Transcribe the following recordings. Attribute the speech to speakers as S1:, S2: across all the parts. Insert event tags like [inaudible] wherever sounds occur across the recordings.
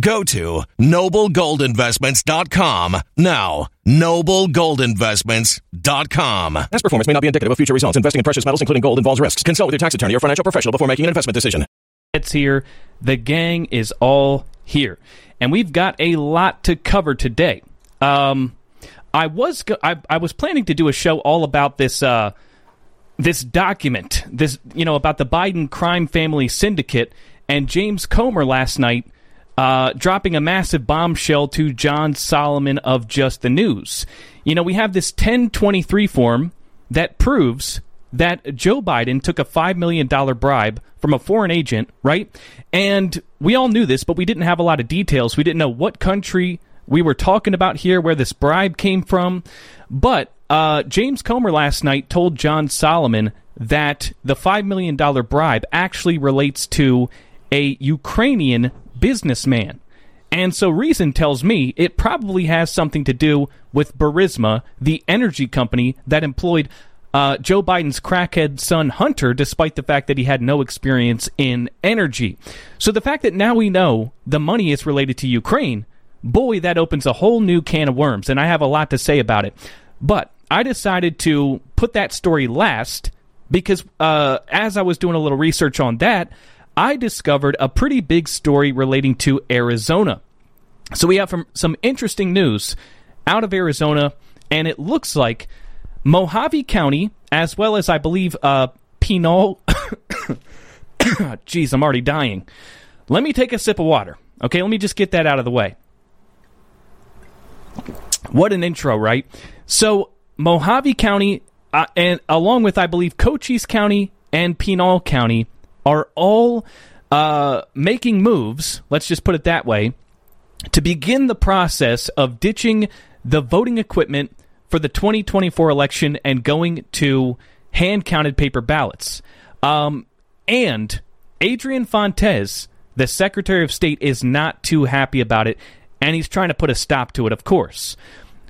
S1: Go to noblegoldinvestments.com now. Noblegoldinvestments.com.
S2: Past performance may not be indicative of future results. Investing in precious metals, including gold, involves risks. Consult with your tax attorney or financial professional before making an investment decision.
S3: It's here. The gang is all here. And we've got a lot to cover today. Um, I was go- I, I was planning to do a show all about this uh, this document, this you know about the Biden crime family syndicate, and James Comer last night uh, dropping a massive bombshell to John Solomon of Just the News. You know, we have this 1023 form that proves that Joe Biden took a $5 million bribe from a foreign agent, right? And we all knew this, but we didn't have a lot of details. We didn't know what country we were talking about here, where this bribe came from. But uh, James Comer last night told John Solomon that the $5 million bribe actually relates to a Ukrainian businessman. And so reason tells me it probably has something to do with Burisma, the energy company that employed uh, Joe Biden's crackhead son Hunter, despite the fact that he had no experience in energy. So the fact that now we know the money is related to Ukraine, boy, that opens a whole new can of worms, and I have a lot to say about it. But I decided to put that story last because uh, as I was doing a little research on that, I discovered a pretty big story relating to Arizona. So we have some interesting news out of Arizona, and it looks like Mohave County, as well as I believe uh, Pinal. [coughs] Jeez, I'm already dying. Let me take a sip of water. Okay, let me just get that out of the way. What an intro, right? So Mohave County, uh, and along with I believe Cochise County and Pinal County, are all uh, making moves. Let's just put it that way to begin the process of ditching the voting equipment for the 2024 election and going to hand counted paper ballots. Um, and Adrian Fontes, the Secretary of State, is not too happy about it, and he's trying to put a stop to it, of course.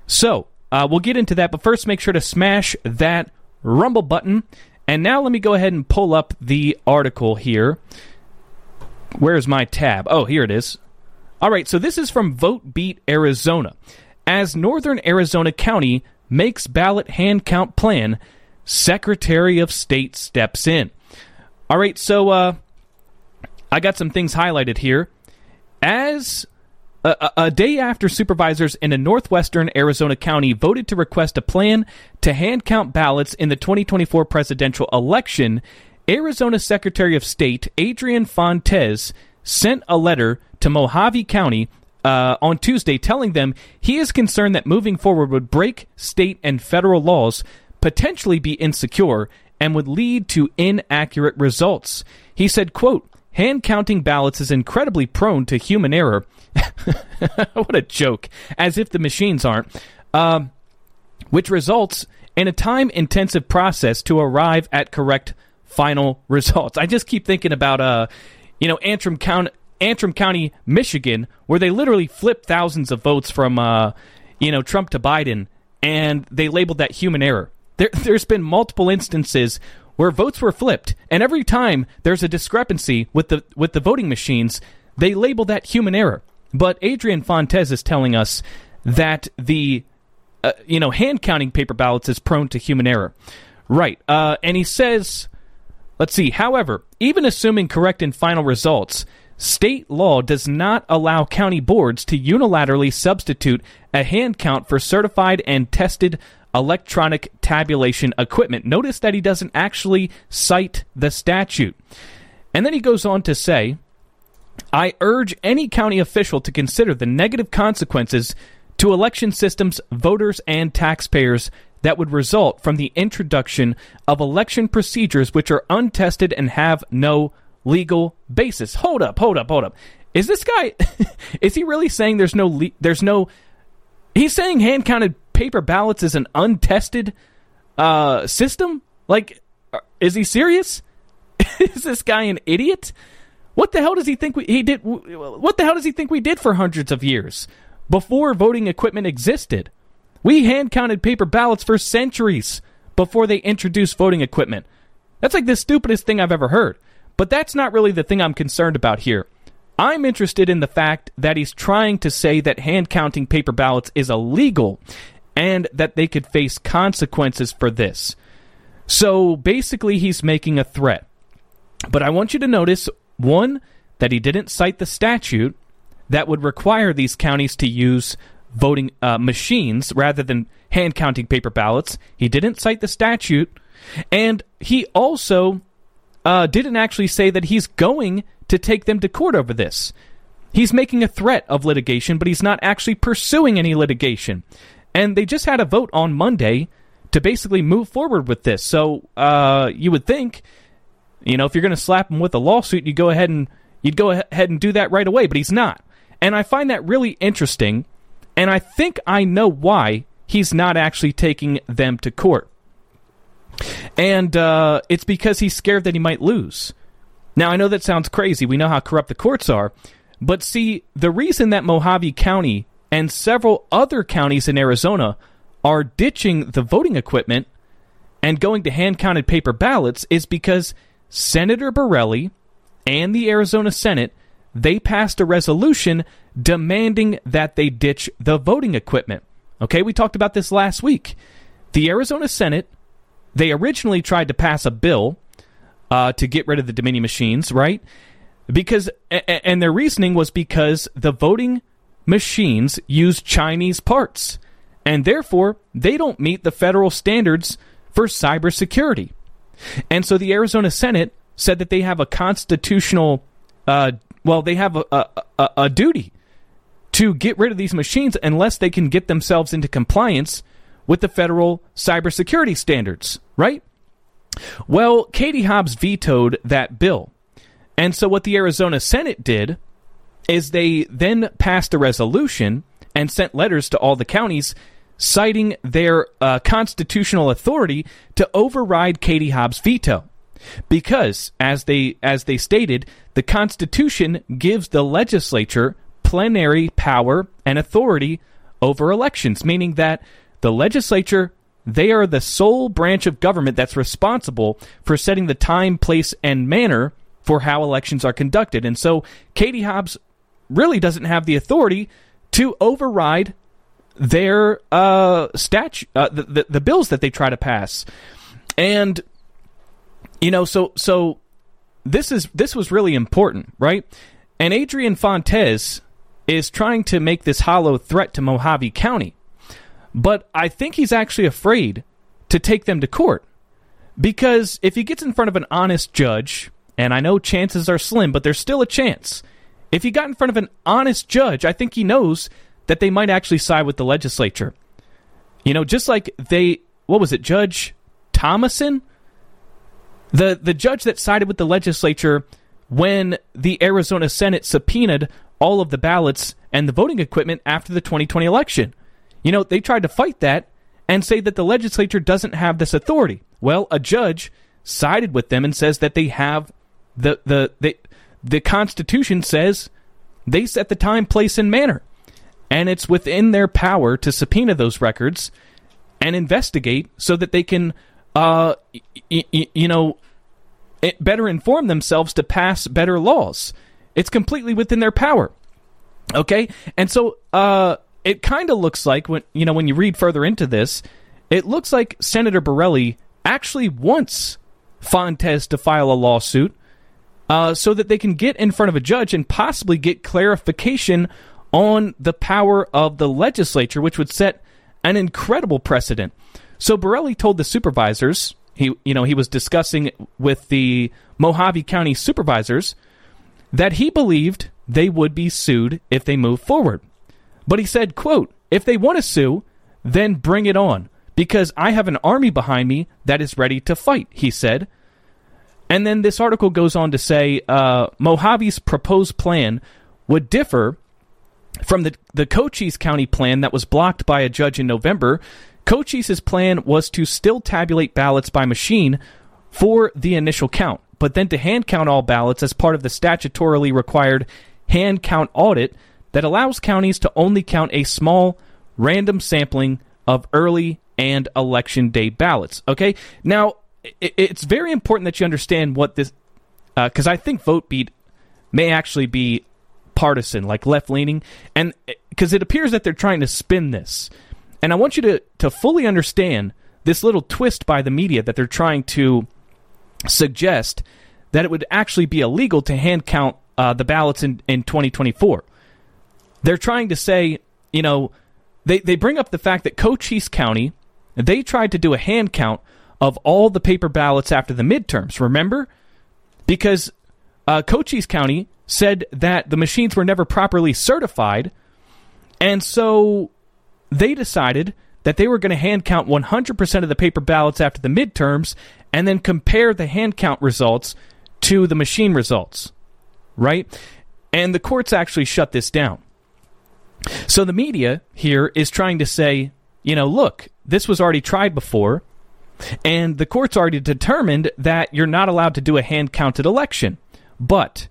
S3: So, uh, we'll get into that, but first make sure to smash that Rumble button. And now let me go ahead and pull up the article here. Where's my tab? Oh, here it is. All right, so this is from Vote Beat Arizona. As Northern Arizona County makes ballot hand count plan, Secretary of State steps in. All right, so uh, I got some things highlighted here. As a, a, day after supervisors in a northwestern Arizona county voted to request a plan to hand count ballots in the 2024 presidential election, Arizona Secretary of State Adrian Fontes sent a letter to Mohave County uh, on Tuesday telling them he is concerned that moving forward would break state and federal laws, potentially be insecure, and would lead to inaccurate results. He said, quote, Hand counting ballots is incredibly prone to human error. [laughs] what a joke. As if the machines aren't. Uh, which results in a time intensive process to arrive at correct final results. I just keep thinking about, uh, you know, Antrim County, Antrim County, Michigan, where they literally flipped thousands of votes from, uh, you know, Trump to Biden, and they labeled that human error. There, [laughs] there's been multiple instances where votes were flipped, and every time there's a discrepancy with the with the voting machines, they label that human error. But Adrian Fontes is telling us that the uh, you know hand counting paper ballots is prone to human error, right? Uh, and he says, let's see. However, even assuming correct and final results, State law does not allow county boards to unilaterally substitute a hand count for certified and tested electronic tabulation equipment. Notice that he doesn't actually cite the statute. And then he goes on to say, I urge any county official to consider the negative consequences to election systems, voters, and taxpayers that would result from the introduction of election procedures which are untested and have no legal basis. Hold up, hold up, hold up. Is this guy? [laughs] is he really saying there's no? Le- there's no. He's saying hand counted paper ballots is an untested uh, system. Like, uh, is he serious? [laughs] is this guy an idiot? What the hell does he think we, he did? What the hell does he think we did for hundreds of years before voting equipment existed? We hand counted paper ballots for centuries before they introduced voting equipment. That's like the stupidest thing I've ever heard. But that's not really the thing I'm concerned about here. I'm interested in the fact that he's trying to say that hand counting paper ballots is illegal and that they could face consequences for this. So basically, he's making a threat. But I want you to notice one, that he didn't cite the statute that would require these counties to use voting uh, machines rather than hand counting paper ballots. He didn't cite the statute. And he also uh, didn't actually say that he's going to take them to court over this. He's making a threat of litigation, but he's not actually pursuing any litigation. And they just had a vote on Monday to basically move forward with this. So uh, you would think, you know, if you're going to slap him with a lawsuit, you go ahead and you'd go ahead and do that right away. But he's not, and I find that really interesting. And I think I know why he's not actually taking them to court. And uh, it's because he's scared that he might lose. Now, I know that sounds crazy. We know how corrupt the courts are. But see, the reason that Mohave County and several other counties in Arizona are ditching the voting equipment and going to hand counted paper ballots is because Senator Borrelli and the Arizona Senate they passed a resolution demanding that they ditch the voting equipment. Okay, we talked about this last week. The Arizona Senate they originally tried to pass a bill uh, to get rid of the Dominion machines, right? Because and their reasoning was because the voting machines use Chinese parts, and therefore they don't meet the federal standards for cybersecurity. And so the Arizona Senate said that they have a constitutional, uh, well, they have a, a, a duty to get rid of these machines unless they can get themselves into compliance with the federal cybersecurity standards, right? Well, Katie Hobbs vetoed that bill. And so what the Arizona Senate did is they then passed a resolution and sent letters to all the counties citing their uh, constitutional authority to override Katie Hobbs' veto. Because, as they as they stated, the Constitution gives the legislature plenary power and authority over elections, meaning that the legislature they are the sole branch of government that's responsible for setting the time, place, and manner for how elections are conducted. And so Katie Hobbs really doesn't have the authority to override their uh, statute, uh, the, the, the bills that they try to pass, and you know, so so this is this was really important, right? And Adrian Fontes is trying to make this hollow threat to Mohave County, but I think he's actually afraid to take them to court because if he gets in front of an honest judge, and I know chances are slim, but there's still a chance. If he got in front of an honest judge, I think he knows that they might actually side with the legislature. You know, just like they, what was it, Judge Thomason? The, the judge that sided with the legislature when the Arizona Senate subpoenaed all of the ballots and the voting equipment after the 2020 election. You know, they tried to fight that and say that the legislature doesn't have this authority. Well, a judge sided with them and says that they have the the the, the Constitution says they set the time, place, and manner and it's within their power to subpoena those records and investigate so that they can, uh, y- y- you know, better inform themselves to pass better laws. It's completely within their power. Okay, and so uh, it kind of looks like when you know when you read further into this, it looks like Senator Borrelli actually wants Fontes to file a lawsuit uh, so that they can get in front of a judge and possibly get clarification on the power of the legislature, which would set an incredible precedent. So Borrelli told the supervisors, he you know, he was discussing with the Mohave County supervisors that he believed they would be sued if they moved forward. But he said, quote, if they want to sue, then bring it on, because I have an army behind me that is ready to fight, he said. And then this article goes on to say uh, Mohave's proposed plan would differ from the, the Cochise County plan that was blocked by a judge in November, Cochise's plan was to still tabulate ballots by machine for the initial count, but then to hand count all ballots as part of the statutorily required hand count audit that allows counties to only count a small random sampling of early and election day ballots. Okay, now it's very important that you understand what this, because uh, I think VoteBeat may actually be partisan, like left leaning, and because it appears that they're trying to spin this. And I want you to, to fully understand this little twist by the media that they're trying to suggest that it would actually be illegal to hand count uh, the ballots in, in 2024. They're trying to say, you know, they, they bring up the fact that Cochise County, they tried to do a hand count of all the paper ballots after the midterms, remember? Because uh, Cochise County said that the machines were never properly certified, and so they decided that they were going to hand count 100% of the paper ballots after the midterms and then compare the hand count results to the machine results, right? And the courts actually shut this down. So the media here is trying to say, you know, look, this was already tried before, and the courts already determined that you're not allowed to do a hand counted election. But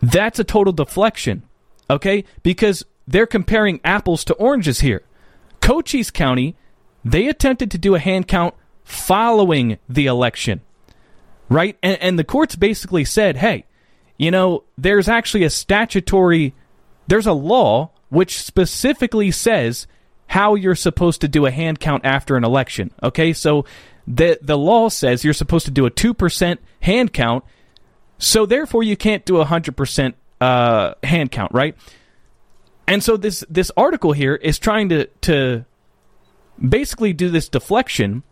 S3: that's a total deflection, okay? Because they're comparing apples to oranges here. Cochise County, they attempted to do a hand count following the election, right? And, and the courts basically said, hey, you know, there's actually a statutory, there's a law which specifically says how you're supposed to do a hand count after an election. Okay, so the the law says you're supposed to do a two percent hand count, so therefore you can't do a hundred percent uh, hand count, right? And so this this article here is trying to to basically do this deflection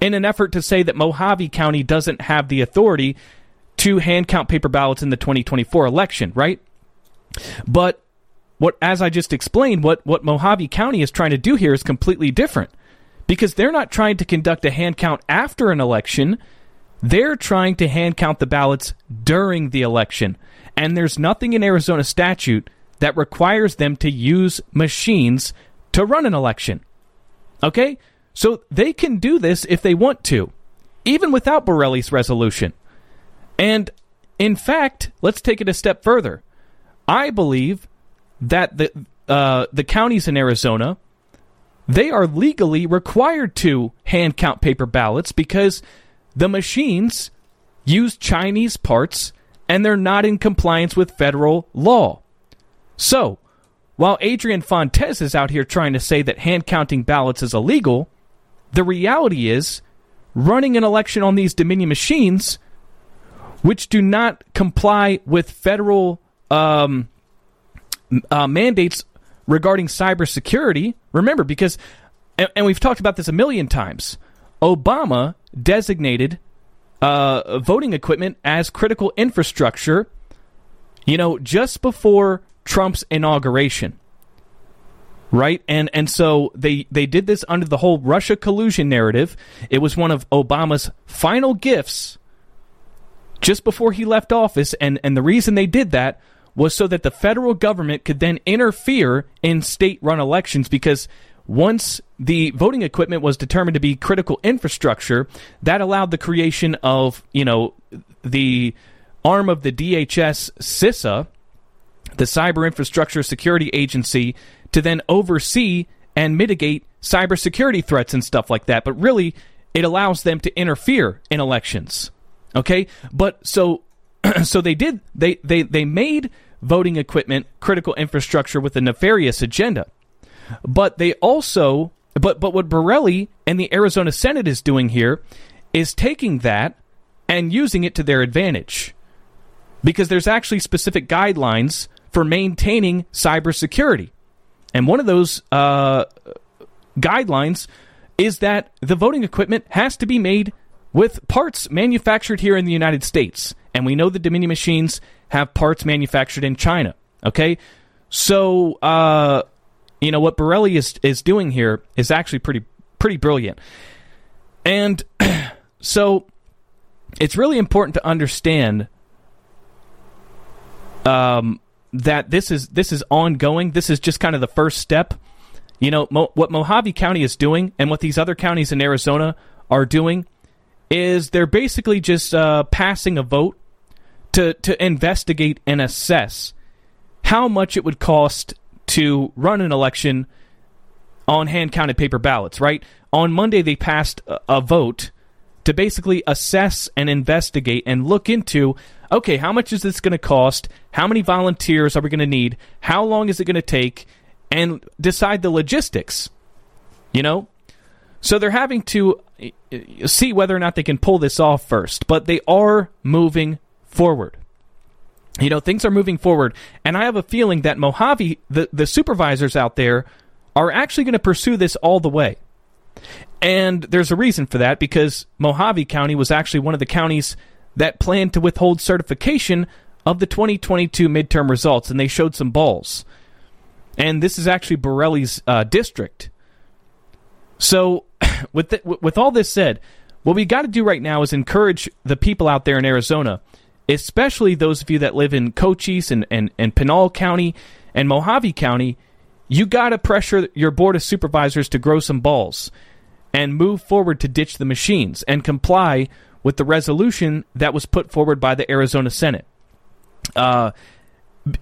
S3: in an effort to say that Mohave County doesn't have the authority to hand count paper ballots in the 2024 election, right? But what as I just explained, what what Mohave County is trying to do here is completely different. Because they're not trying to conduct a hand count after an election, they're trying to hand count the ballots during the election. And there's nothing in Arizona statute that requires them to use machines to run an election. Okay? So they can do this if they want to, even without Borrelli's resolution. And in fact, let's take it a step further. I believe that the uh, the counties in Arizona they are legally required to hand count paper ballots because the machines use Chinese parts and they're not in compliance with federal law. So, while Adrian Fontes is out here trying to say that hand counting ballots is illegal, the reality is running an election on these Dominion machines, which do not comply with federal um, uh, mandates regarding cybersecurity. Remember, because, and, and, we've talked about this a million times, Obama designated uh, voting equipment as critical infrastructure, you know, just before Trump's inauguration. Right? And and so they, they did this under the whole Russia collusion narrative. It was one of Obama's final gifts just before he left office, and, and the reason they did that was so that the federal government could then interfere in state run elections because once the voting equipment was determined to be critical infrastructure, that allowed the creation of, you know, the arm of the DHS CISA, the Cyber Infrastructure Security Agency, to then oversee and mitigate cybersecurity threats and stuff like that. But really, it allows them to interfere in elections. Okay? But so [clears throat] so they did they they they made voting equipment critical infrastructure with a nefarious agenda. But they also but but what Borrelli and the Arizona Senate is doing here is taking that and using it to their advantage. Because there's actually specific guidelines for maintaining cybersecurity. And one of those uh, guidelines is that the voting equipment has to be made with parts manufactured here in the United States. And we know the Dominion machines have parts manufactured in China. Okay? So, uh, you know, what Borrelli is, is doing here is actually pretty, pretty brilliant. And [clears throat] so it's really important to understand um, that this is this is ongoing. This is just kind of the first step. You know, Mo- what Mohave County is doing and what these other counties in Arizona are doing is they're basically just uh, passing a vote to to investigate and assess how much it would cost to run an election on hand counted paper ballots. Right on Monday, they passed a, a vote to basically assess and investigate and look into okay, how much is this going to cost? How many volunteers are we going to need? How long is it going to take? And decide the logistics. You know, so they're having to uh, see whether or not they can pull this off first, but they are moving forward. You know, things are moving forward, and I have a feeling that Mohave, the, the supervisors out there, are actually going to pursue this all the way. And there's a reason for that because Mohave County was actually one of the counties that planned to withhold certification of the 2022 midterm results, and they showed some balls. And this is actually Borrelli's uh, district. So [clears throat] with the, with all this said, what we got to do right now is encourage the people out there in Arizona, especially those of you that live in Cochise and, and, and Pinal County and Mohave County. You got to pressure your board of supervisors to grow some balls and move forward to ditch the machines and comply with the resolution that was put forward by the Arizona Senate. Uh,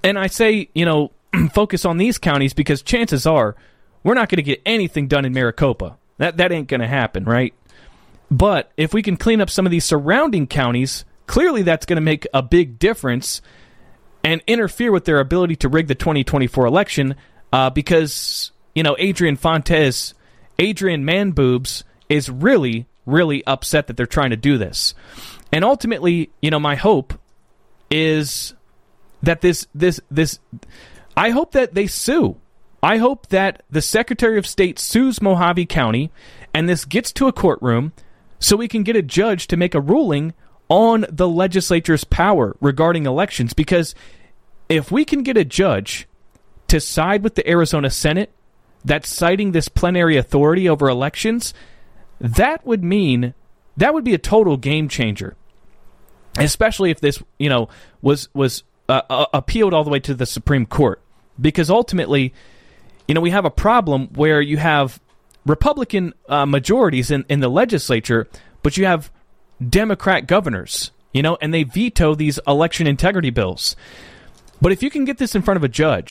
S3: and I say, you know, [clears throat] focus on these counties because chances are we're not going to get anything done in Maricopa. That that ain't going to happen, right? But if we can clean up some of these surrounding counties, clearly that's going to make a big difference and interfere with their ability to rig the 2024 election uh, because, you know, Adrian Fontes, Adrian Manboobs is really, really upset that they're trying to do this. And ultimately, you know, my hope is that this, this, this, I hope that they sue. I hope that the Secretary of State sues Mohave County and this gets to a courtroom so we can get a judge to make a ruling on the legislature's power regarding elections. Because if we can get a judge to side with the Arizona Senate that's citing this plenary authority over elections, that would mean that would be a total game changer. Especially if this, you know, was was uh, uh, appealed all the way to the Supreme Court, because ultimately, you know, we have a problem where you have Republican uh, majorities in, in the legislature, but you have Democrat governors, you know, and they veto these election integrity bills. But if you can get this in front of a judge,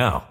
S4: now.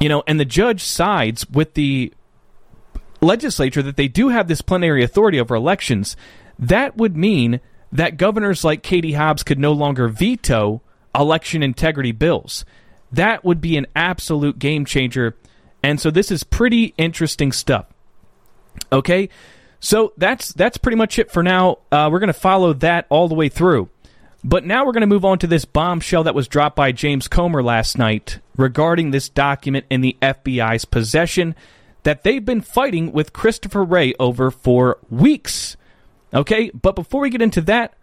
S3: you know, and the judge sides with the legislature that they do have this plenary authority over elections, that would mean that governors like Katie Hobbs could no longer veto election integrity bills. That would be an absolute game changer. And so this is pretty interesting stuff. Okay? So that's that's pretty much it for now. Uh, we're going to follow that all the way through. But now we're going to move on to this bombshell that was dropped by James Comer last night regarding this document in the FBI's possession that they've been fighting with Christopher Wray over for weeks. Okay, but before we get into that,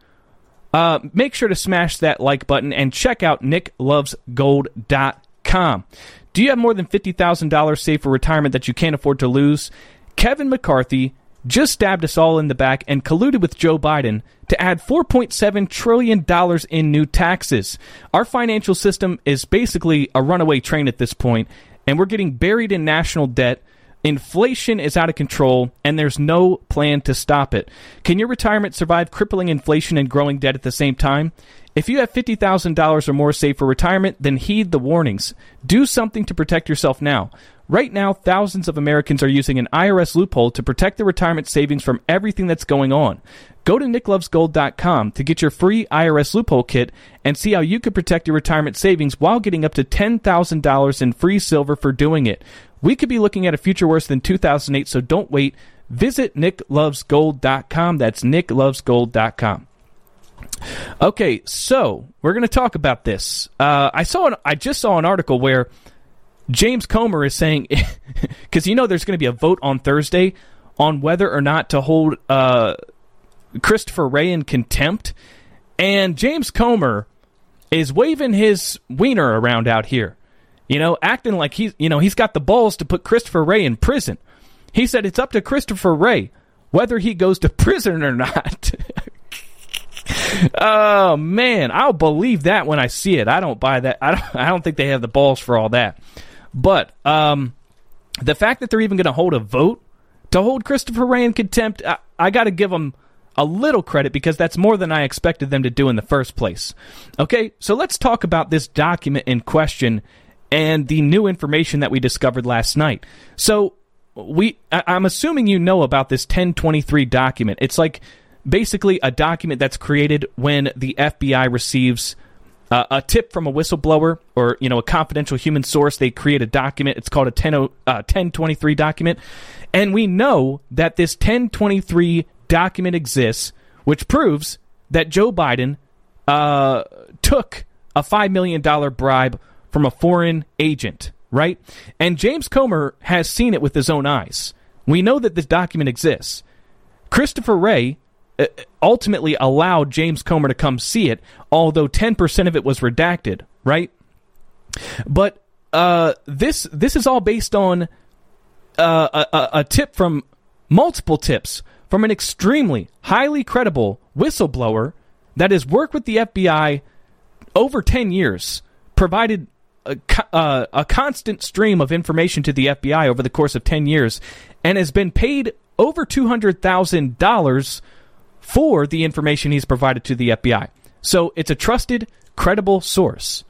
S3: uh, make sure to smash that like button and check out nicklovesgold.com. Do you have more than $50,000 saved for retirement that you can't afford to lose? Kevin McCarthy just stabbed us all in the back and colluded with Joe Biden to add $4.7 trillion in new taxes. Our financial system is basically a runaway train at this point, and we're getting buried in national debt. Inflation is out of control, and there's no plan to stop it. Can your retirement survive crippling inflation and growing debt at the same time? If you have $50,000 or more saved for retirement, then heed the warnings. Do something to protect yourself now. Right now, thousands of Americans are using an IRS loophole to protect their retirement savings from everything that's going on. Go to nicklovesgold.com to get your free IRS loophole kit and see how you could protect your retirement savings while getting up to $10,000 in free silver for doing it. We could be looking at a future worse than 2008, so don't wait. Visit nicklovesgold.com. That's nicklovesgold.com. Okay, so we're going to talk about this. Uh, I saw, an, I just saw an article where James Comer is saying, [laughs] because you know there's going to be a vote on Thursday on whether or not to hold uh, Christopher Wray in contempt, and James Comer is waving his wiener around out here, you know, acting like he's, you know, he's got the balls to put Christopher Wray in prison. He said it's up to Christopher Wray whether he goes to [laughs] prison or not. [laughs] oh man, I'll believe that when I see it. I don't buy that. I don't. I don't think they have the balls for all that. But um, the fact that they're even going to hold a vote to hold Christopher Wray in contempt, I, I got to give them a little credit because that's more than I expected them to do in the first place. Okay, so let's talk about this document in question and the new information that we discovered last night. So we, I, I'm assuming you know about this 1023 document. It's like basically a document that's created when the FBI receives uh, a tip from a whistleblower or you know a confidential human source. They create a document. It's called a 10, uh, 1023 document, and we know that this 1023 document exists, which proves that Joe Biden uh, took a five million dollar bribe from a foreign agent, right? And James Comer has seen it with his own eyes. We know that this document exists. Christopher Wray uh, ultimately allowed James Comer to come see it, although 10% of it was redacted, right? But uh, this this is all based on uh, a, a tip from multiple tips from an extremely highly credible whistleblower that has worked with the FBI over 10 years, provided a, uh, a constant stream of information to the FBI over the course of 10 years, and has been paid over $200,000 for the information he's provided to the FBI. So it's a trusted, credible source.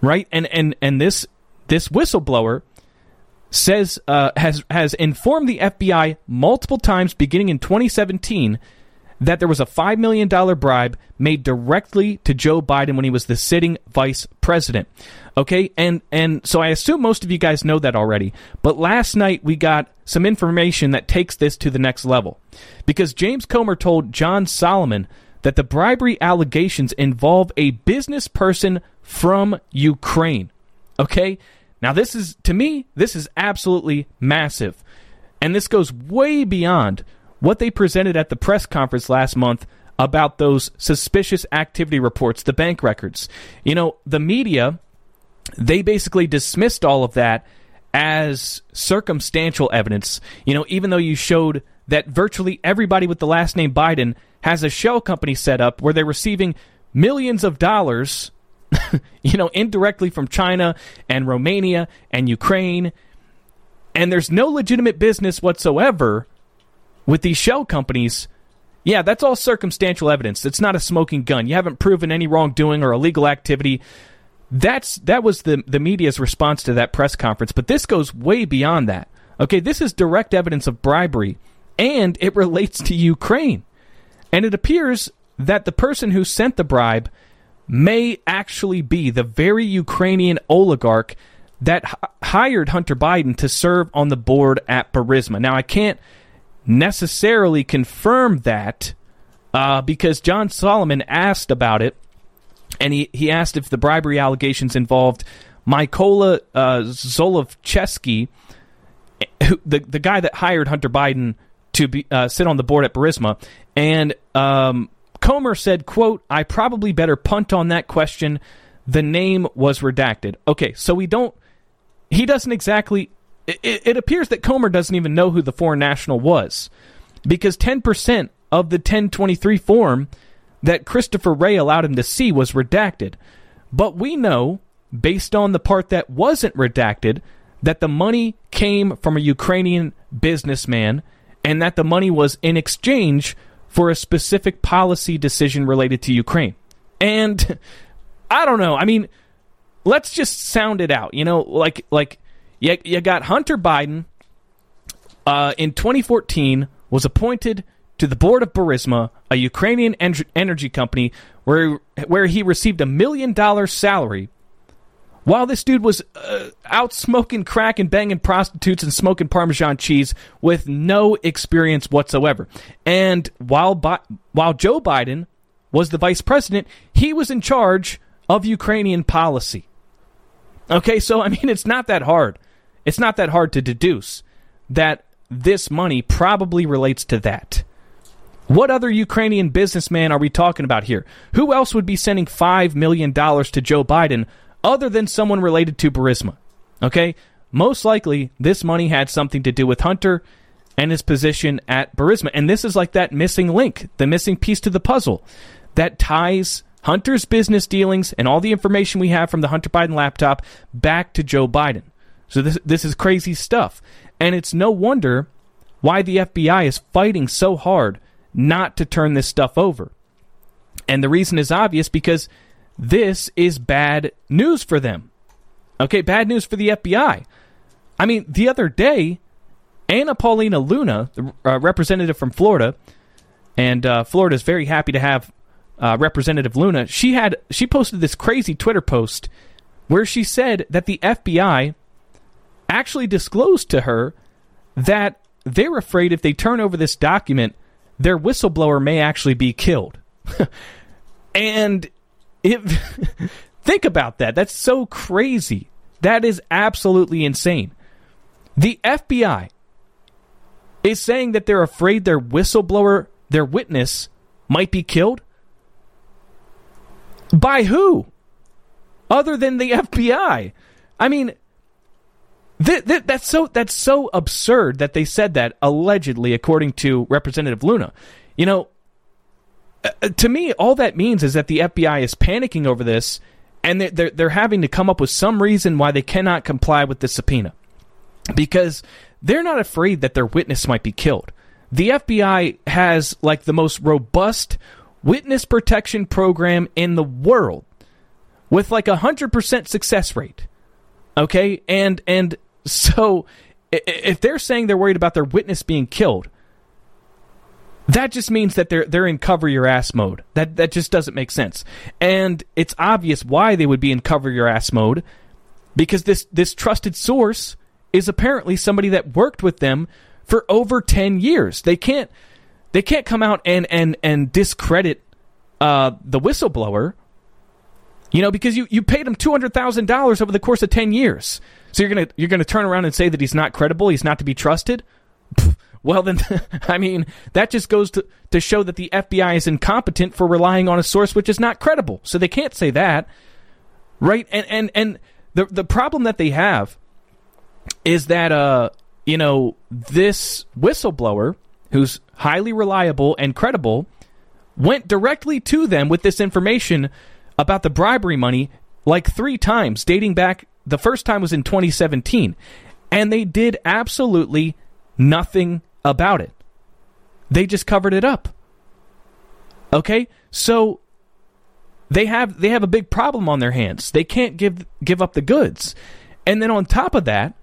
S3: Right? And and and this this whistleblower says uh, has has informed the FBI multiple times beginning in 2017 that there was a $5 million bribe made directly to Joe Biden when he was the sitting vice president. Okay, and and so I assume most of you guys know that already. But last night we got some information that takes this to the next level. Because James Comer told John Solomon that the bribery allegations involve a business person from Ukraine. Okay? Now this is to me this is absolutely massive. And this goes way beyond what they presented at the press conference last month about those suspicious activity reports, the bank records. You know, the media, they basically dismissed all of that as circumstantial evidence. You know, even though you showed that virtually everybody with the last name Biden has a shell company set up where they're receiving millions of dollars, [laughs] you know, indirectly from China and Romania and Ukraine. And there's no legitimate business whatsoever with these shell companies, yeah, that's all circumstantial evidence. It's not a smoking gun. You haven't proven any wrongdoing or illegal activity. That's that was the the media's response to that press conference, but this goes way beyond that. Okay, this is direct evidence of bribery and it [laughs] relates to Ukraine. And it appears that the person who sent the bribe may actually be the very Ukrainian oligarch that h- hired Hunter Biden to serve on the board at Burisma. Now, I can't necessarily confirm that uh, because John Solomon asked about it, and he, he asked if the bribery allegations involved Mykola uh, Zlochevsky, the, the guy that hired Hunter Biden to be uh, sit on the board at Burisma, and um, Comer said, "quote I probably better punt on that question. The name was redacted." Okay, so we don't. He doesn't exactly. It, it appears that Comer doesn't even know who the foreign national was, because ten percent of the 1023 form that Christopher Wray allowed him to see was redacted. But we know, based on the part that wasn't redacted, that the money came from a Ukrainian businessman and that the money was in exchange for a specific policy decision related to Ukraine. And [laughs] I don't know. I mean, let's just sound it out. You know, like like you, you got Hunter Biden uh, in 2014 was appointed to the board of Burisma, a Ukrainian en- energy company where where he received a million dollar salary while this dude was uh, out smoking crack and banging prostitutes and smoking Parmesan cheese with no experience whatsoever. And while Bi- while Joe Biden was the vice president, he was in charge of Ukrainian policy. Okay, so I mean, it's not that hard. It's not that hard to deduce that this money probably relates to that. What other Ukrainian businessman are we talking about here? Who else would be sending $5 million to Joe Biden other than someone related to Burisma? Okay? Most likely, this money had something to do with Hunter and his position at Burisma. And this is like that missing link, the missing piece to the puzzle that ties Hunter's business dealings and all the information we have from the Hunter Biden laptop back to Joe Biden. So this this is crazy stuff. And it's no wonder why the FBI is fighting so hard not to turn this stuff over. And the reason is obvious because this is bad news for them. Okay, bad news for the FBI. I mean, the other day, Anna Paulina Luna, the uh, representative from Florida, and uh, Florida is very happy to have uh, Representative Luna. She had she posted this crazy Twitter post where she said that the FBI actually disclosed to her that they're afraid if they turn over this document, their whistleblower may actually be killed. [laughs] and if [laughs] think about that. That's so crazy. That is absolutely insane. The FBI is saying that they're afraid their whistleblower, their witness, might be killed. By who? Other than the FBI. I mean, th- th- that's so that's so absurd that they said that allegedly, according to Representative Luna. You know, uh, to me, all that means is that the FBI is panicking over this, and they're, they're having to come up with some reason why they cannot comply with the subpoena, because they're not afraid that their witness might be killed. The FBI has like the most robust witness protection program in the world with like a 100% success rate. Okay? And and so if they're saying they're worried about their witness being killed, that just means that they're they're in cover your ass mode. That that just doesn't make sense. And it's obvious why they would be in cover your ass mode because this this trusted source is apparently somebody that worked with them for over 10 years. They can't they can't come out and and and discredit uh, the whistleblower you know, because you, you paid him two hundred thousand dollars over the course of ten years. So you're gonna you're gonna turn around and say that he's not credible, he's not to be trusted. Well, then, [laughs] I mean, that just goes to, to show that the FBI is incompetent for relying on a source which is not credible. So they can't say that, right? And and and the the problem that they have is that uh you know this whistleblower who's highly reliable and credible went directly to them with this information about the bribery money like three times, dating back. The first time was in 2017, and they did absolutely nothing about it. They just covered it up. Okay, so they have they have a big problem on their hands. They can't give give up the goods, and then on top of that,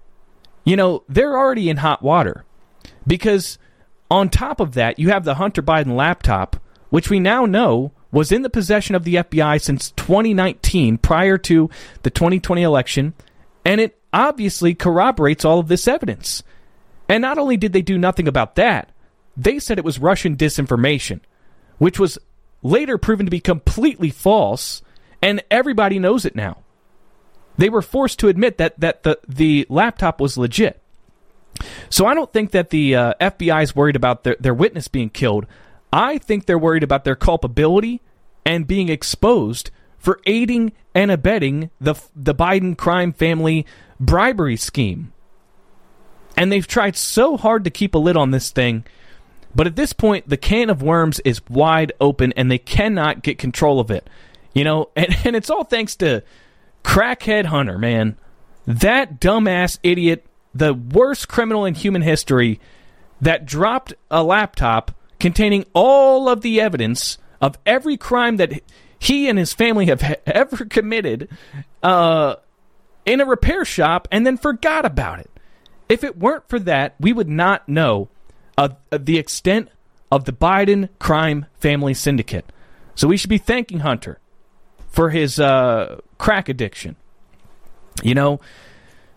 S3: you know they're already in hot water because on top of that, you have the Hunter Biden laptop, which we now know was in the possession of the FBI since 2019, prior to the 2020 election, and it obviously corroborates all of this evidence. And not only did they do nothing about that, they said it was Russian disinformation, which was later proven to be completely false, and everybody knows it now. They were forced to admit that, that the, the laptop was legit. So I don't think that the uh, FBI is worried about their, their witness being killed. I think they're worried about their culpability and being exposed for aiding and abetting the the Biden crime family bribery scheme. And they've tried so hard to keep a lid on this thing, but at this point the can of worms is wide open and they cannot get control of it. You know, [laughs] and, and it's all thanks to crackhead Hunter, man. That dumbass idiot, the worst criminal in human history that dropped a laptop containing all of the evidence of every crime that he and his family have [laughs] ever committed uh, in a repair shop and then forgot about it. If it weren't for that, we would not know uh, the extent of the Biden crime family syndicate. So we should be thanking Hunter for his uh, crack addiction. You know,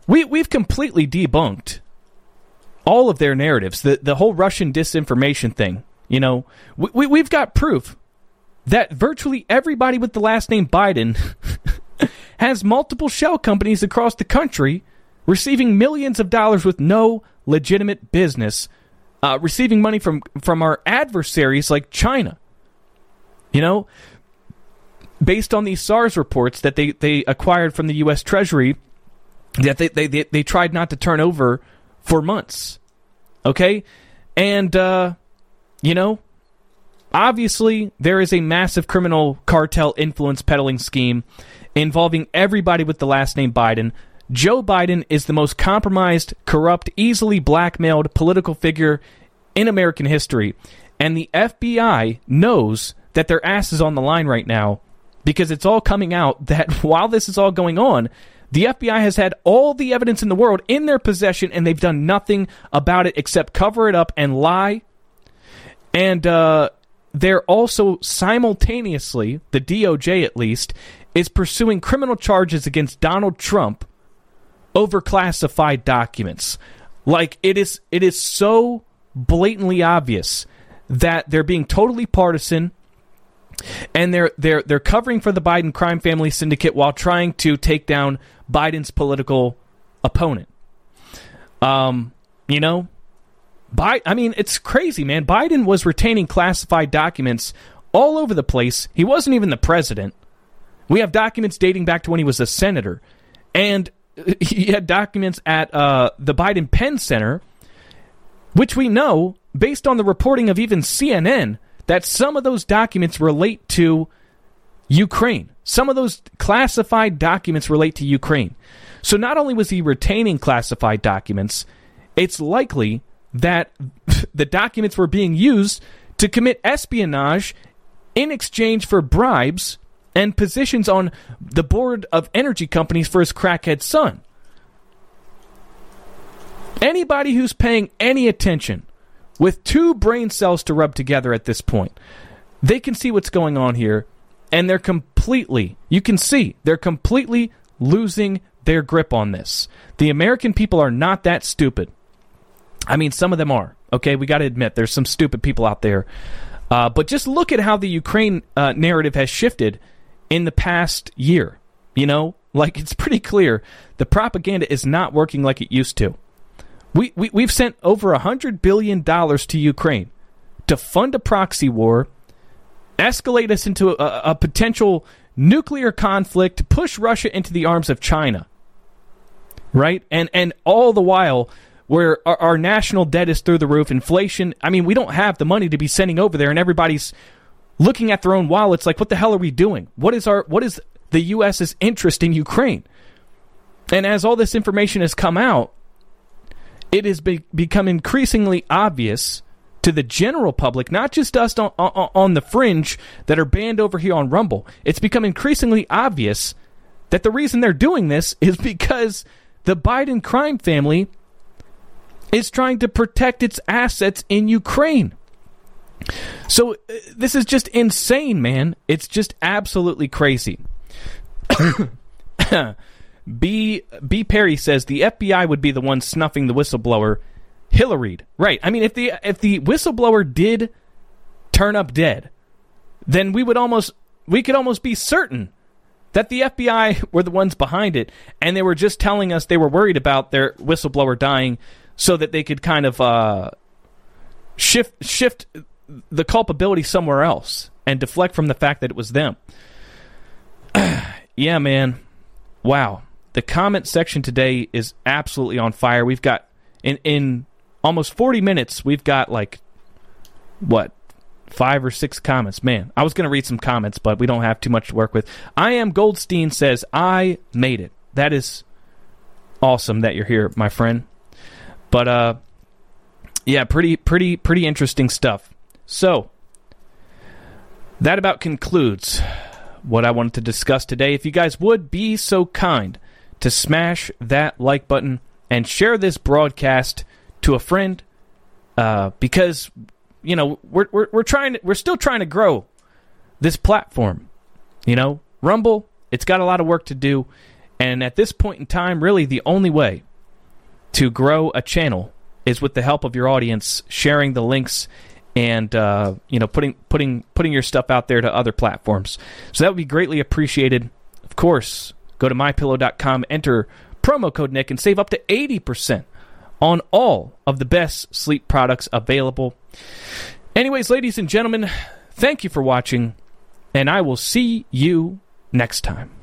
S3: we we've completely debunked all of their narratives. The the whole Russian disinformation thing. You know, we, we have got proof that virtually everybody with the last name Biden [laughs] has multiple shell companies across the country receiving millions of dollars with no legitimate business, uh, receiving money from from our adversaries like China. You know, based on these SARS reports that they, they acquired from the U.S. Treasury that they, they, they, they tried not to turn over for months. Okay? And, uh, you know, obviously there is a massive criminal cartel influence peddling scheme involving everybody with the last name Biden. Joe Biden is the most compromised, corrupt, easily blackmailed political figure in American history. And the FBI knows that their ass is on the line right now because it's all coming out [laughs] that while this is all going on, the FBI has had all the evidence in the world in their possession and they've done nothing about it except cover it up and lie. And uh, they're also simultaneously, the DOJ at least, is pursuing criminal charges against Donald Trump over classified documents. Like it is it is so blatantly obvious that they're being totally partisan and they're they're they're covering for the Biden crime family syndicate while trying to take down Biden's political opponent. Um, you know, Bi- I mean, it's crazy, man. Biden was retaining classified documents all over the place. He wasn't even the president. We have documents dating back to when he was a senator, and [laughs] he had documents at uh, the Biden Penn Center, which we know, based on the reporting of even CNN, that some of those documents relate to Ukraine. Some of those classified documents relate to Ukraine. So not only was he retaining classified documents, it's likely that [laughs] the documents were being used to commit espionage in exchange for bribes and positions on the board of energy companies for his crackhead son. Anybody who's paying any attention with two brain cells to rub together at this point. They can see what's going on here, and they're completely, you can see, they're completely losing their grip on this. The American people are not that stupid. I mean, some of them are. Okay, we got to admit, there's some stupid people out there. Uh, but just look at how the Ukraine uh, narrative has shifted in the past year. You know, like it's pretty clear the propaganda is not working like it used to. We, we, we've sent over $100 billion to Ukraine to fund a proxy war, escalate us into a, a potential nuclear conflict, push Russia into the arms of China. Right? And, and all the while, where our, our, national debt is through the roof, inflation. I mean, we don't have the money to be sending over there, and everybody's looking at their own wallets like, what the hell are we doing? What is our what is the U.S.'s interest in Ukraine? And as all this information has come out, it has be- become increasingly obvious to the general public, not just us on, on, on the fringe that are banned over here on Rumble. It's become increasingly obvious that the reason they're doing this is because the Biden crime family is trying to protect its assets in Ukraine. So uh, this is just insane, man. It's just absolutely crazy. [coughs] B B Perry says the FBI would be the one snuffing the whistleblower. Hillary, right? I mean, if the if the whistleblower did turn up dead, then we would almost we could almost be certain that the FBI [laughs] were the ones behind it, and they were just telling us they were worried about their whistleblower dying so that they could kind of uh, shift shift the culpability somewhere else and deflect from the fact that it was them. [clears throat] yeah, man. Wow. The comment section today is absolutely on fire. We've got in in almost 40 minutes, we've got like what five or six comments. Man, I was going to read some comments, but we don't have too much to work with. I am Goldstein says, I made it. That is awesome that you're here, my friend. But, uh, yeah, pretty, pretty, pretty interesting stuff. So, that about concludes what I wanted to discuss today. If you guys would be so kind to smash that like button and share this broadcast to a friend, uh, because you know, we're we're we're trying to, we're still trying to grow this platform. You know, Rumble, it's got a lot of work to do, and at this point in time, really the only way to grow a channel is with the help of your audience sharing the links and uh, you know putting putting putting your stuff out there to other platforms. So that would be greatly appreciated. Of course, go to mypillow.com, enter promo code Nick, and save up to eighty percent on all of the best sleep products available. Anyways, ladies and gentlemen, thank you for watching, and I will see you next time.